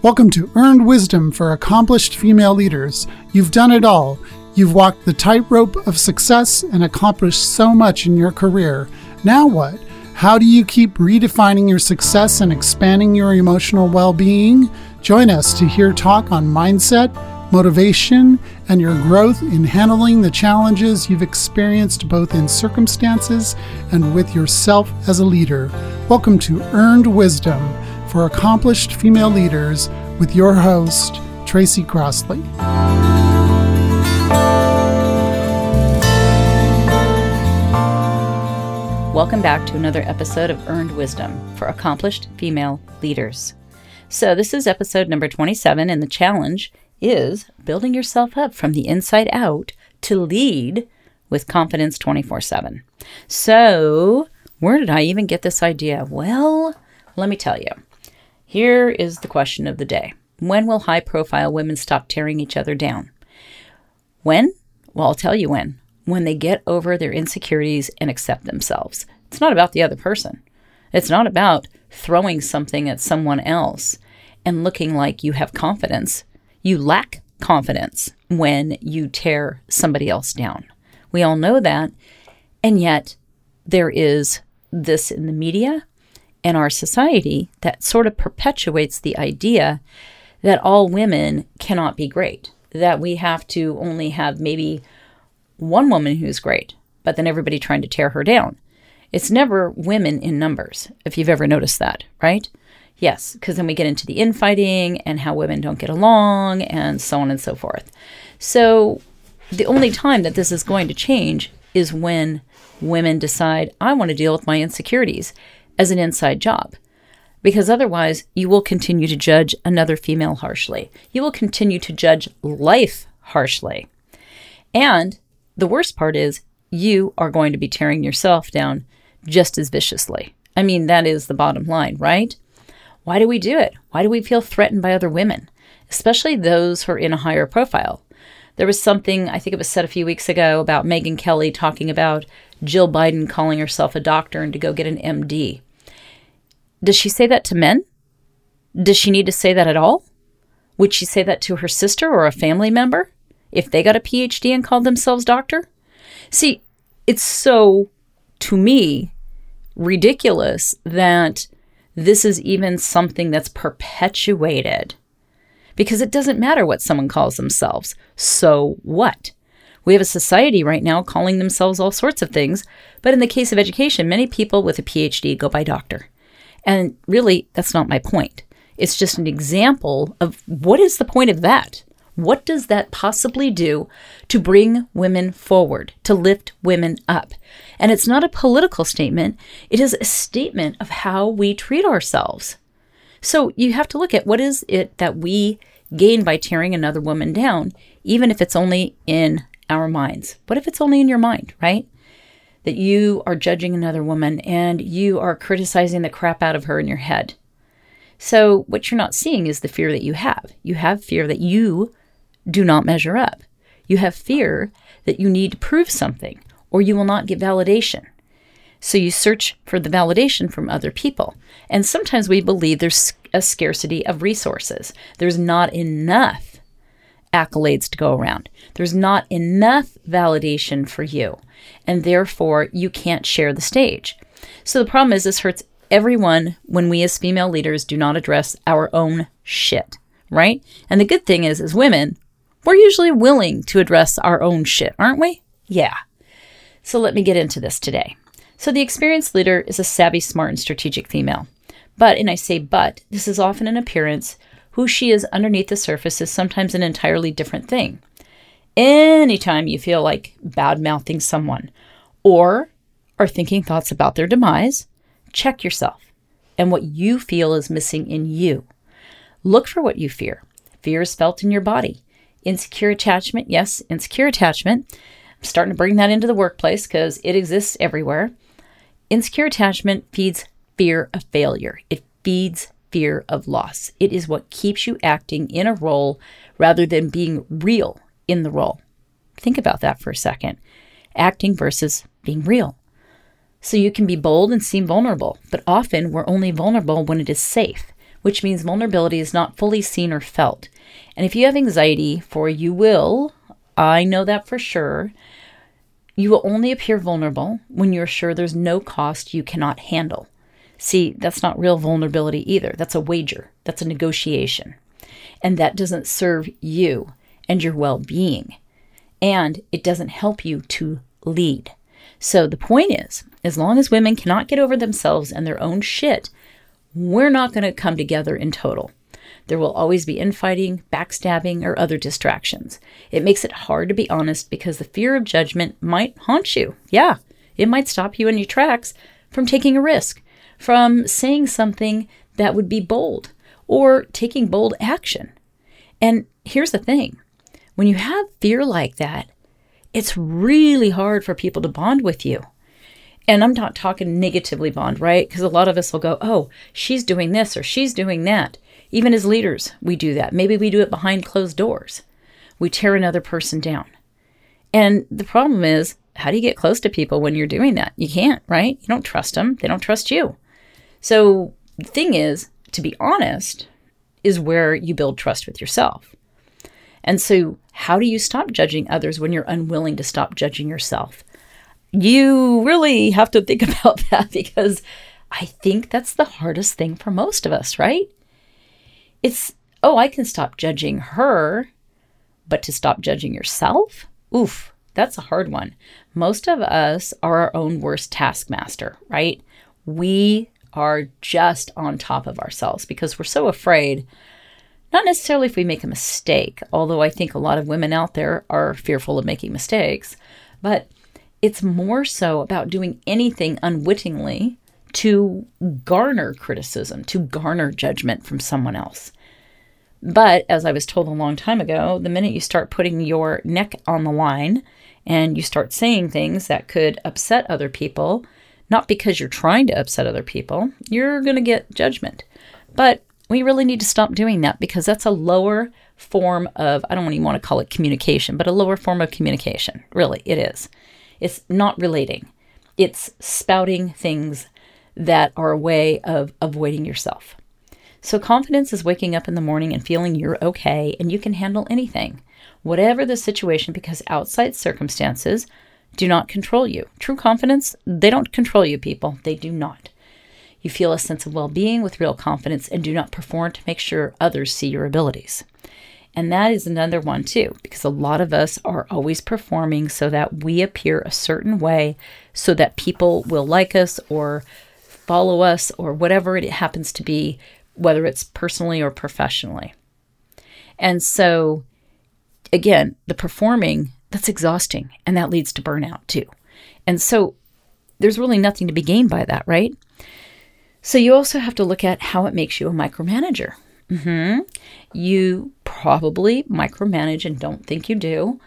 Welcome to Earned Wisdom for Accomplished Female Leaders. You've done it all. You've walked the tightrope of success and accomplished so much in your career. Now what? How do you keep redefining your success and expanding your emotional well being? Join us to hear talk on mindset, motivation, and your growth in handling the challenges you've experienced both in circumstances and with yourself as a leader. Welcome to Earned Wisdom for Accomplished Female Leaders with your host, Tracy Crossley. Welcome back to another episode of Earned Wisdom for Accomplished Female Leaders. So, this is episode number 27, and the challenge is building yourself up from the inside out to lead with confidence 24 7. So, where did I even get this idea? Well, let me tell you. Here is the question of the day When will high profile women stop tearing each other down? When? Well, I'll tell you when when they get over their insecurities and accept themselves. It's not about the other person. It's not about throwing something at someone else and looking like you have confidence. You lack confidence when you tear somebody else down. We all know that. And yet, there is this in the media and our society that sort of perpetuates the idea that all women cannot be great, that we have to only have maybe one woman who's great, but then everybody trying to tear her down. It's never women in numbers, if you've ever noticed that, right? Yes, because then we get into the infighting and how women don't get along and so on and so forth. So, the only time that this is going to change is when women decide, I want to deal with my insecurities as an inside job. Because otherwise, you will continue to judge another female harshly. You will continue to judge life harshly. And the worst part is you are going to be tearing yourself down just as viciously. I mean, that is the bottom line, right? Why do we do it? Why do we feel threatened by other women, especially those who are in a higher profile? There was something, I think it was said a few weeks ago, about Megyn Kelly talking about Jill Biden calling herself a doctor and to go get an MD. Does she say that to men? Does she need to say that at all? Would she say that to her sister or a family member? if they got a PhD and called themselves doctor? See, it's so, to me, ridiculous that this is even something that's perpetuated. Because it doesn't matter what someone calls themselves. So what? We have a society right now calling themselves all sorts of things, but in the case of education, many people with a PhD go by doctor. And really, that's not my point. It's just an example of what is the point of that? What does that possibly do to bring women forward, to lift women up? And it's not a political statement, it is a statement of how we treat ourselves. So you have to look at what is it that we gain by tearing another woman down, even if it's only in our minds. What if it's only in your mind, right? That you are judging another woman and you are criticizing the crap out of her in your head. So, what you're not seeing is the fear that you have. You have fear that you do not measure up. You have fear that you need to prove something or you will not get validation. So you search for the validation from other people. And sometimes we believe there's a scarcity of resources. There's not enough accolades to go around. There's not enough validation for you. And therefore, you can't share the stage. So the problem is, this hurts everyone when we as female leaders do not address our own shit, right? And the good thing is, as women, we're usually willing to address our own shit, aren't we? Yeah. So let me get into this today. So the experienced leader is a savvy, smart, and strategic female. But, and I say but, this is often an appearance. Who she is underneath the surface is sometimes an entirely different thing. Anytime you feel like bad mouthing someone or are thinking thoughts about their demise, check yourself and what you feel is missing in you. Look for what you fear. Fear is felt in your body. Insecure attachment, yes, insecure attachment. I'm starting to bring that into the workplace because it exists everywhere. Insecure attachment feeds fear of failure, it feeds fear of loss. It is what keeps you acting in a role rather than being real in the role. Think about that for a second acting versus being real. So you can be bold and seem vulnerable, but often we're only vulnerable when it is safe which means vulnerability is not fully seen or felt. And if you have anxiety, for you will, I know that for sure, you will only appear vulnerable when you're sure there's no cost you cannot handle. See, that's not real vulnerability either. That's a wager, that's a negotiation. And that doesn't serve you and your well being. And it doesn't help you to lead. So the point is, as long as women cannot get over themselves and their own shit, we're not going to come together in total. There will always be infighting, backstabbing, or other distractions. It makes it hard to be honest because the fear of judgment might haunt you. Yeah, it might stop you in your tracks from taking a risk, from saying something that would be bold, or taking bold action. And here's the thing when you have fear like that, it's really hard for people to bond with you. And I'm not talking negatively bond, right? Because a lot of us will go, oh, she's doing this or she's doing that. Even as leaders, we do that. Maybe we do it behind closed doors. We tear another person down. And the problem is, how do you get close to people when you're doing that? You can't, right? You don't trust them, they don't trust you. So the thing is, to be honest, is where you build trust with yourself. And so, how do you stop judging others when you're unwilling to stop judging yourself? you really have to think about that because I think that's the hardest thing for most of us, right? It's, oh, I can stop judging her, but to stop judging yourself? Oof, that's a hard one. Most of us are our own worst taskmaster, right? We are just on top of ourselves because we're so afraid, not necessarily if we make a mistake, although I think a lot of women out there are fearful of making mistakes, but it's more so about doing anything unwittingly to garner criticism, to garner judgment from someone else. But as I was told a long time ago, the minute you start putting your neck on the line and you start saying things that could upset other people, not because you're trying to upset other people, you're going to get judgment. But we really need to stop doing that because that's a lower form of, I don't even want to call it communication, but a lower form of communication. Really, it is. It's not relating, it's spouting things that are a way of avoiding yourself. So, confidence is waking up in the morning and feeling you're okay and you can handle anything, whatever the situation, because outside circumstances do not control you. True confidence, they don't control you, people. They do not. You feel a sense of well being with real confidence and do not perform to make sure others see your abilities. And that is another one too, because a lot of us are always performing so that we appear a certain way so that people will like us or follow us or whatever it happens to be, whether it's personally or professionally. And so, again, the performing, that's exhausting and that leads to burnout too. And so, there's really nothing to be gained by that, right? So, you also have to look at how it makes you a micromanager. Mm-hmm. You probably micromanage and don't think you do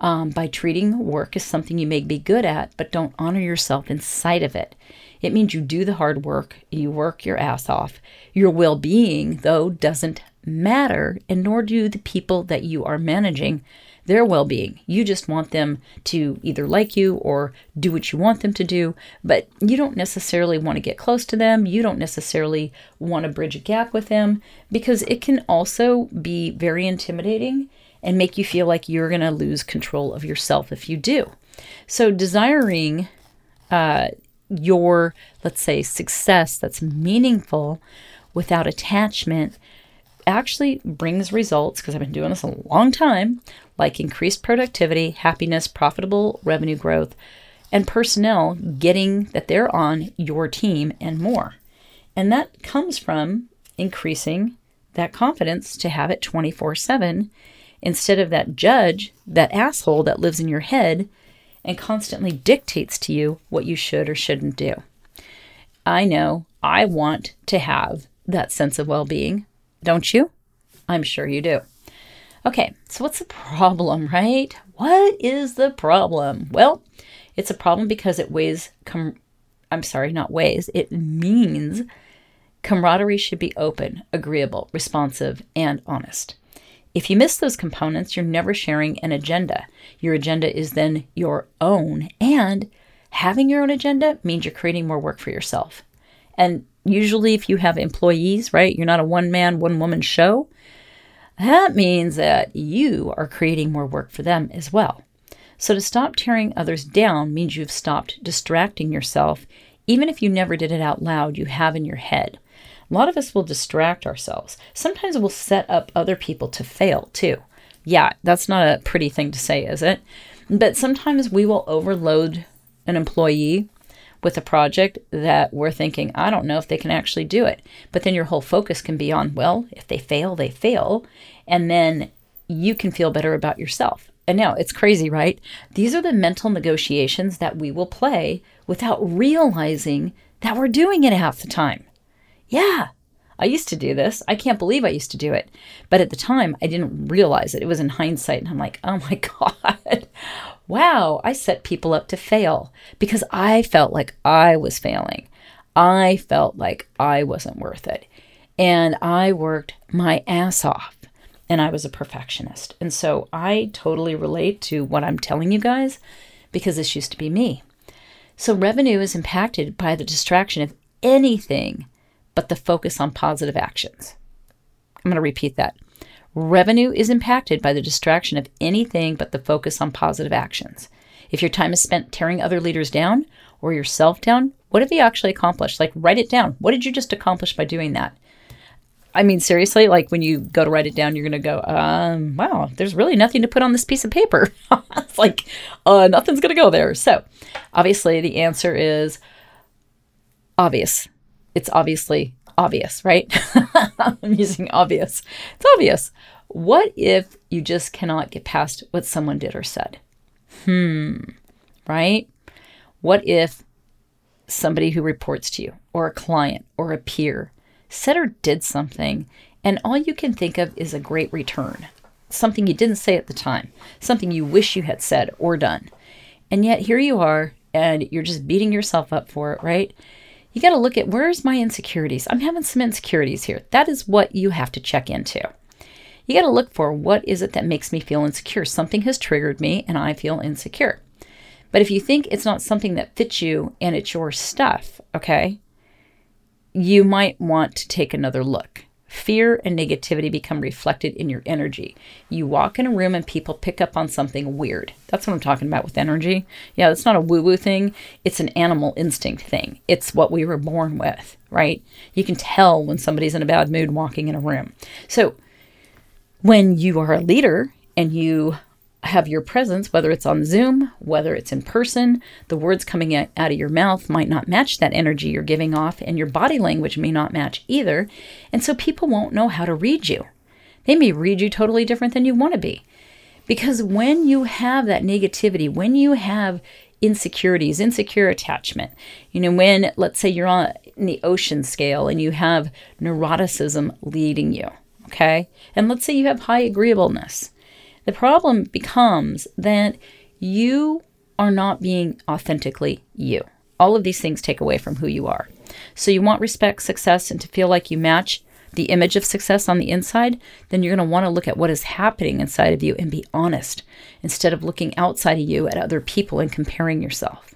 um, by treating work as something you may be good at, but don't honor yourself inside of it. It means you do the hard work, you work your ass off. Your well being, though, doesn't matter, and nor do the people that you are managing their well being. You just want them to either like you or do what you want them to do, but you don't necessarily want to get close to them. You don't necessarily want to bridge a gap with them because it can also be very intimidating and make you feel like you're going to lose control of yourself if you do. So, desiring uh, your, let's say, success that's meaningful without attachment actually brings results because I've been doing this a long time like increased productivity, happiness, profitable revenue growth, and personnel getting that they're on your team and more. And that comes from increasing that confidence to have it 24 7 instead of that judge, that asshole that lives in your head and constantly dictates to you what you should or shouldn't do. I know I want to have that sense of well being, don't you? I'm sure you do. Okay, so what's the problem, right? What is the problem? Well, it's a problem because it weighs, com- I'm sorry, not weighs, it means camaraderie should be open, agreeable, responsive, and honest. If you miss those components, you're never sharing an agenda. Your agenda is then your own, and having your own agenda means you're creating more work for yourself. And usually if you have employees, right? You're not a one man, one woman show. That means that you are creating more work for them as well. So to stop tearing others down means you've stopped distracting yourself, even if you never did it out loud, you have in your head. A lot of us will distract ourselves. Sometimes we'll set up other people to fail too. Yeah, that's not a pretty thing to say, is it? But sometimes we will overload an employee with a project that we're thinking, I don't know if they can actually do it. But then your whole focus can be on, well, if they fail, they fail. And then you can feel better about yourself. And now it's crazy, right? These are the mental negotiations that we will play without realizing that we're doing it half the time. Yeah, I used to do this. I can't believe I used to do it. But at the time, I didn't realize it. It was in hindsight. And I'm like, oh my God, wow, I set people up to fail because I felt like I was failing. I felt like I wasn't worth it. And I worked my ass off and I was a perfectionist. And so I totally relate to what I'm telling you guys because this used to be me. So revenue is impacted by the distraction of anything but the focus on positive actions. I'm going to repeat that. Revenue is impacted by the distraction of anything but the focus on positive actions. If your time is spent tearing other leaders down or yourself down, what have you actually accomplished? Like, write it down. What did you just accomplish by doing that? I mean, seriously, like when you go to write it down, you're going to go, um, wow, there's really nothing to put on this piece of paper. it's like, uh, nothing's going to go there. So, obviously, the answer is obvious it's obviously obvious, right? I'm using obvious. It's obvious. What if you just cannot get past what someone did or said? Hmm, right? What if somebody who reports to you, or a client, or a peer said or did something, and all you can think of is a great return? Something you didn't say at the time, something you wish you had said or done. And yet here you are, and you're just beating yourself up for it, right? You got to look at where's my insecurities. I'm having some insecurities here. That is what you have to check into. You got to look for what is it that makes me feel insecure. Something has triggered me and I feel insecure. But if you think it's not something that fits you and it's your stuff, okay, you might want to take another look. Fear and negativity become reflected in your energy. You walk in a room and people pick up on something weird. That's what I'm talking about with energy. Yeah, it's not a woo woo thing, it's an animal instinct thing. It's what we were born with, right? You can tell when somebody's in a bad mood walking in a room. So, when you are a leader and you have your presence, whether it's on Zoom, whether it's in person, the words coming out of your mouth might not match that energy you're giving off, and your body language may not match either. And so people won't know how to read you. They may read you totally different than you want to be. Because when you have that negativity, when you have insecurities, insecure attachment, you know, when let's say you're on the ocean scale and you have neuroticism leading you, okay? And let's say you have high agreeableness the problem becomes that you are not being authentically you. All of these things take away from who you are. So you want respect, success, and to feel like you match the image of success on the inside, then you're going to want to look at what is happening inside of you and be honest instead of looking outside of you at other people and comparing yourself.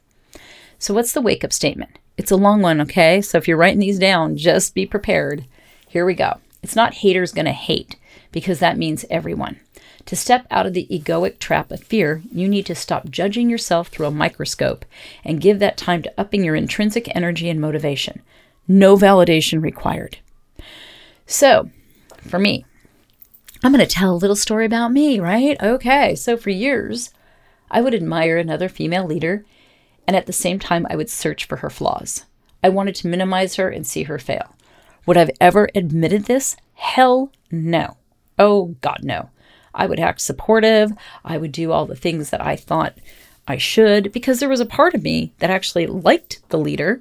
So, what's the wake up statement? It's a long one, okay? So, if you're writing these down, just be prepared. Here we go. It's not haters going to hate because that means everyone. To step out of the egoic trap of fear, you need to stop judging yourself through a microscope and give that time to upping your intrinsic energy and motivation. No validation required. So, for me, I'm going to tell a little story about me, right? Okay, so for years, I would admire another female leader, and at the same time, I would search for her flaws. I wanted to minimize her and see her fail. Would I've ever admitted this? Hell no. Oh, God, no. I would act supportive. I would do all the things that I thought I should because there was a part of me that actually liked the leader.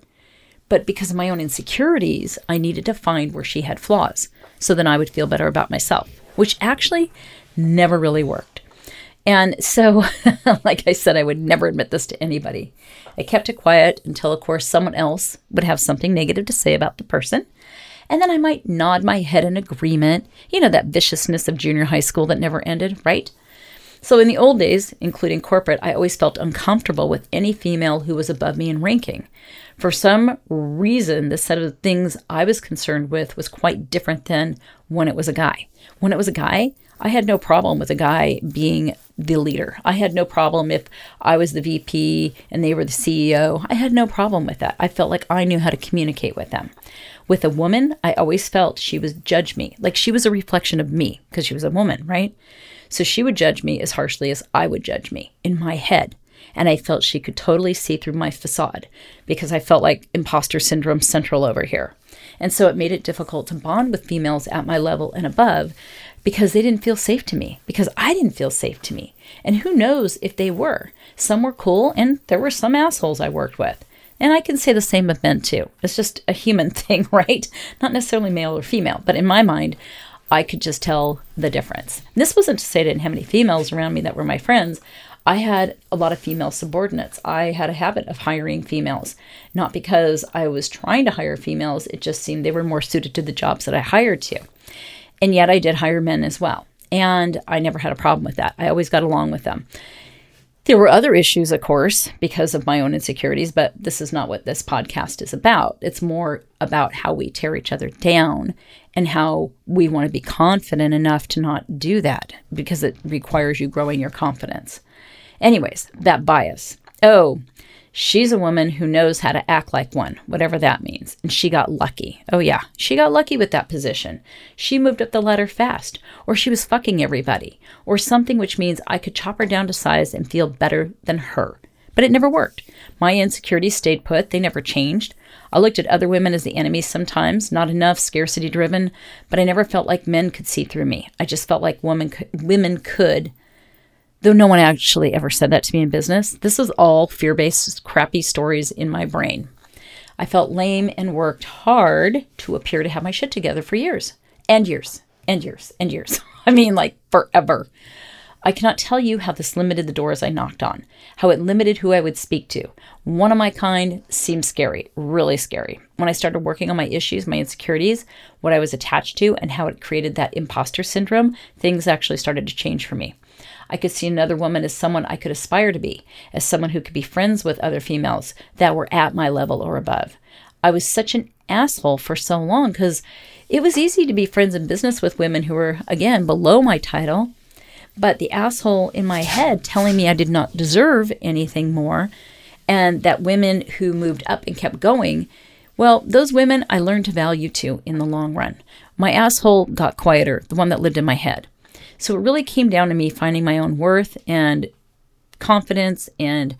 But because of my own insecurities, I needed to find where she had flaws so then I would feel better about myself, which actually never really worked. And so, like I said, I would never admit this to anybody. I kept it quiet until, of course, someone else would have something negative to say about the person and then I might nod my head in agreement. You know, that viciousness of junior high school that never ended, right? So in the old days, including corporate, I always felt uncomfortable with any female who was above me in ranking. For some reason, the set of things I was concerned with was quite different than when it was a guy. When it was a guy, I had no problem with a guy being the leader. I had no problem if I was the VP and they were the CEO. I had no problem with that. I felt like I knew how to communicate with them. With a woman, I always felt she would judge me, like she was a reflection of me because she was a woman, right? So she would judge me as harshly as I would judge me in my head. And I felt she could totally see through my facade because I felt like imposter syndrome central over here. And so it made it difficult to bond with females at my level and above because they didn't feel safe to me, because I didn't feel safe to me. And who knows if they were? Some were cool, and there were some assholes I worked with. And I can say the same of men too. It's just a human thing, right? Not necessarily male or female, but in my mind, I could just tell the difference. And this wasn't to say I didn't have any females around me that were my friends. I had a lot of female subordinates. I had a habit of hiring females, not because I was trying to hire females, it just seemed they were more suited to the jobs that I hired to. And yet I did hire men as well. And I never had a problem with that. I always got along with them. There were other issues, of course, because of my own insecurities, but this is not what this podcast is about. It's more about how we tear each other down and how we want to be confident enough to not do that because it requires you growing your confidence. Anyways, that bias. Oh, She's a woman who knows how to act like one, whatever that means. And she got lucky. Oh, yeah, she got lucky with that position. She moved up the ladder fast, or she was fucking everybody, or something which means I could chop her down to size and feel better than her. But it never worked. My insecurities stayed put, they never changed. I looked at other women as the enemy sometimes, not enough, scarcity driven, but I never felt like men could see through me. I just felt like women could, women could though no one actually ever said that to me in business, this was all fear based, crappy stories in my brain. I felt lame and worked hard to appear to have my shit together for years and years and years and years. I mean, like forever. I cannot tell you how this limited the doors I knocked on, how it limited who I would speak to. One of my kind seemed scary, really scary. When I started working on my issues, my insecurities, what I was attached to, and how it created that imposter syndrome, things actually started to change for me. I could see another woman as someone I could aspire to be, as someone who could be friends with other females that were at my level or above. I was such an asshole for so long because it was easy to be friends in business with women who were, again, below my title. But the asshole in my head telling me I did not deserve anything more, and that women who moved up and kept going, well, those women I learned to value too in the long run. My asshole got quieter, the one that lived in my head. So it really came down to me finding my own worth and confidence and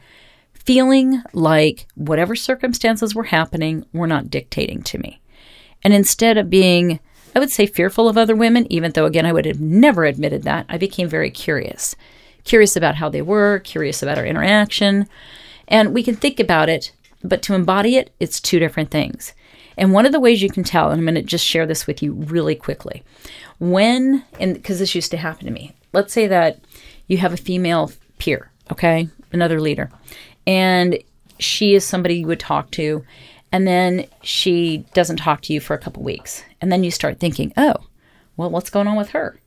feeling like whatever circumstances were happening were not dictating to me. And instead of being, I would say, fearful of other women, even though, again, I would have never admitted that, I became very curious. Curious about how they were, curious about our interaction. And we can think about it, but to embody it, it's two different things. And one of the ways you can tell, and I'm going to just share this with you really quickly. When and because this used to happen to me let's say that you have a female peer okay? Another leader. And she is somebody you would talk to and then she doesn't talk to you for a couple weeks. And then you start thinking oh well what's going on with her?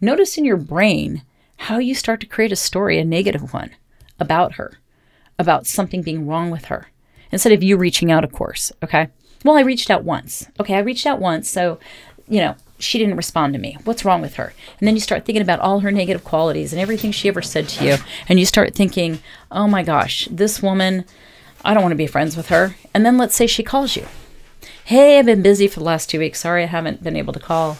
Notice in your brain how you start to create a story a negative one about her about something being wrong with her instead of you reaching out of course okay well i reached out once okay i reached out once so you know she didn't respond to me. What's wrong with her? And then you start thinking about all her negative qualities and everything she ever said to you. And you start thinking, oh my gosh, this woman, I don't want to be friends with her. And then let's say she calls you. Hey, I've been busy for the last two weeks. Sorry I haven't been able to call.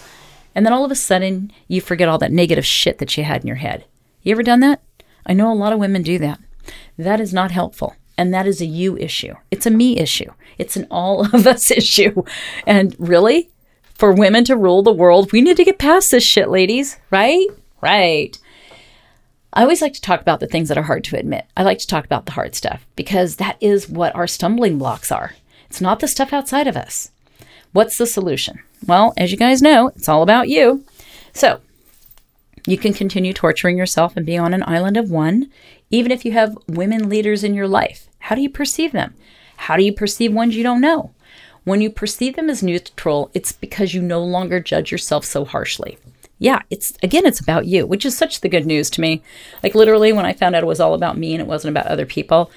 And then all of a sudden, you forget all that negative shit that you had in your head. You ever done that? I know a lot of women do that. That is not helpful. And that is a you issue. It's a me issue. It's an all of us issue. And really, for women to rule the world. We need to get past this shit, ladies, right? Right. I always like to talk about the things that are hard to admit. I like to talk about the hard stuff because that is what our stumbling blocks are. It's not the stuff outside of us. What's the solution? Well, as you guys know, it's all about you. So, you can continue torturing yourself and be on an island of one, even if you have women leaders in your life. How do you perceive them? How do you perceive ones you don't know? When you perceive them as neutral, it's because you no longer judge yourself so harshly. Yeah, it's again, it's about you, which is such the good news to me. Like literally, when I found out it was all about me and it wasn't about other people,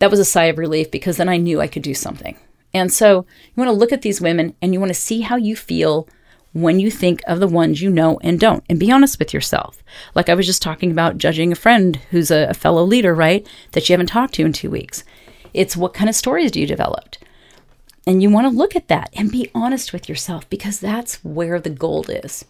that was a sigh of relief because then I knew I could do something. And so you want to look at these women and you want to see how you feel when you think of the ones you know and don't, and be honest with yourself. Like I was just talking about judging a friend who's a, a fellow leader, right? That you haven't talked to in two weeks. It's what kind of stories do you developed? And you want to look at that and be honest with yourself because that's where the gold is.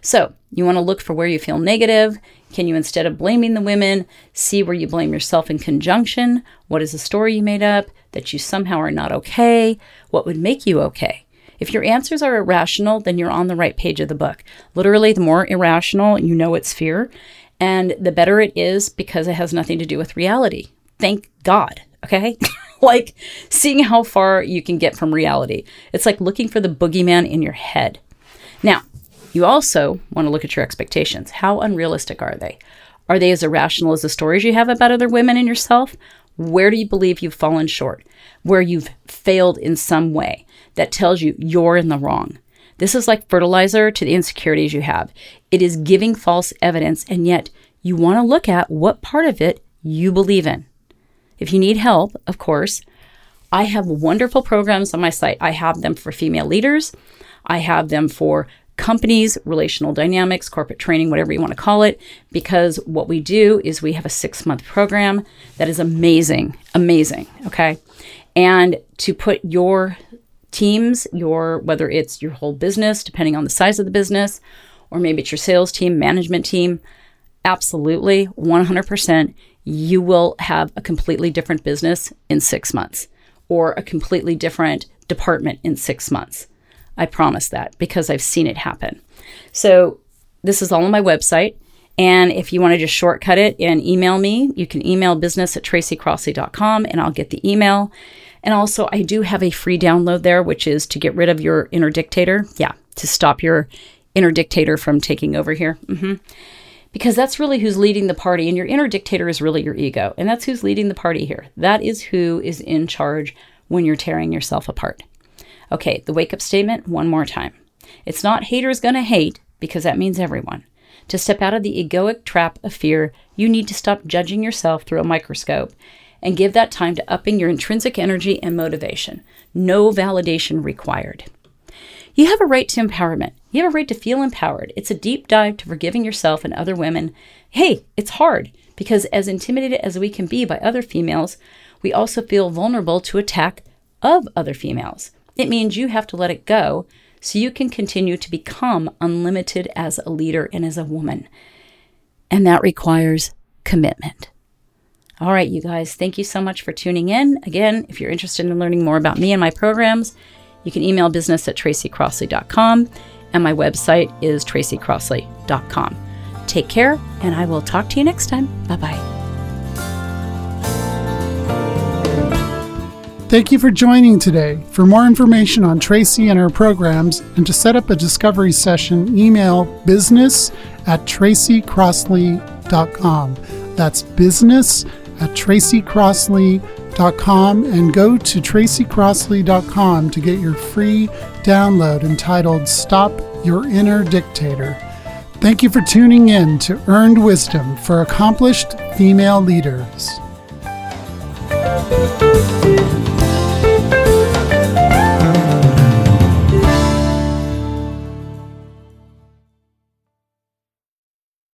So, you want to look for where you feel negative. Can you, instead of blaming the women, see where you blame yourself in conjunction? What is the story you made up that you somehow are not okay? What would make you okay? If your answers are irrational, then you're on the right page of the book. Literally, the more irrational, you know it's fear, and the better it is because it has nothing to do with reality. Thank God. Okay. like seeing how far you can get from reality. It's like looking for the boogeyman in your head. Now, you also want to look at your expectations. How unrealistic are they? Are they as irrational as the stories you have about other women and yourself? Where do you believe you've fallen short? Where you've failed in some way that tells you you're in the wrong? This is like fertilizer to the insecurities you have. It is giving false evidence, and yet you want to look at what part of it you believe in. If you need help, of course, I have wonderful programs on my site. I have them for female leaders, I have them for companies, relational dynamics, corporate training, whatever you want to call it, because what we do is we have a six month program that is amazing, amazing. Okay. And to put your teams, your, whether it's your whole business, depending on the size of the business, or maybe it's your sales team, management team, absolutely 100%, you will have a completely different business in six months or a completely different department in six months. I promise that because I've seen it happen. So this is all on my website. And if you want to just shortcut it and email me, you can email business at tracycrossley.com and I'll get the email. And also, I do have a free download there, which is to get rid of your inner dictator. Yeah, to stop your inner dictator from taking over here. Mm-hmm. Because that's really who's leading the party. And your inner dictator is really your ego. And that's who's leading the party here. That is who is in charge when you're tearing yourself apart. Okay, the wake up statement one more time. It's not haters gonna hate, because that means everyone. To step out of the egoic trap of fear, you need to stop judging yourself through a microscope and give that time to upping your intrinsic energy and motivation. No validation required. You have a right to empowerment. You have a right to feel empowered. It's a deep dive to forgiving yourself and other women. Hey, it's hard because as intimidated as we can be by other females, we also feel vulnerable to attack of other females. It means you have to let it go so you can continue to become unlimited as a leader and as a woman. And that requires commitment. All right, you guys, thank you so much for tuning in. Again, if you're interested in learning more about me and my programs, you can email business at tracycrossley.com, and my website is tracycrossley.com. Take care, and I will talk to you next time. Bye bye. Thank you for joining today. For more information on Tracy and her programs and to set up a discovery session, email business at tracycrossley.com. That's business at tracycrossley.com and go to tracycrossley.com to get your free download entitled Stop Your Inner Dictator. Thank you for tuning in to Earned Wisdom for Accomplished Female Leaders.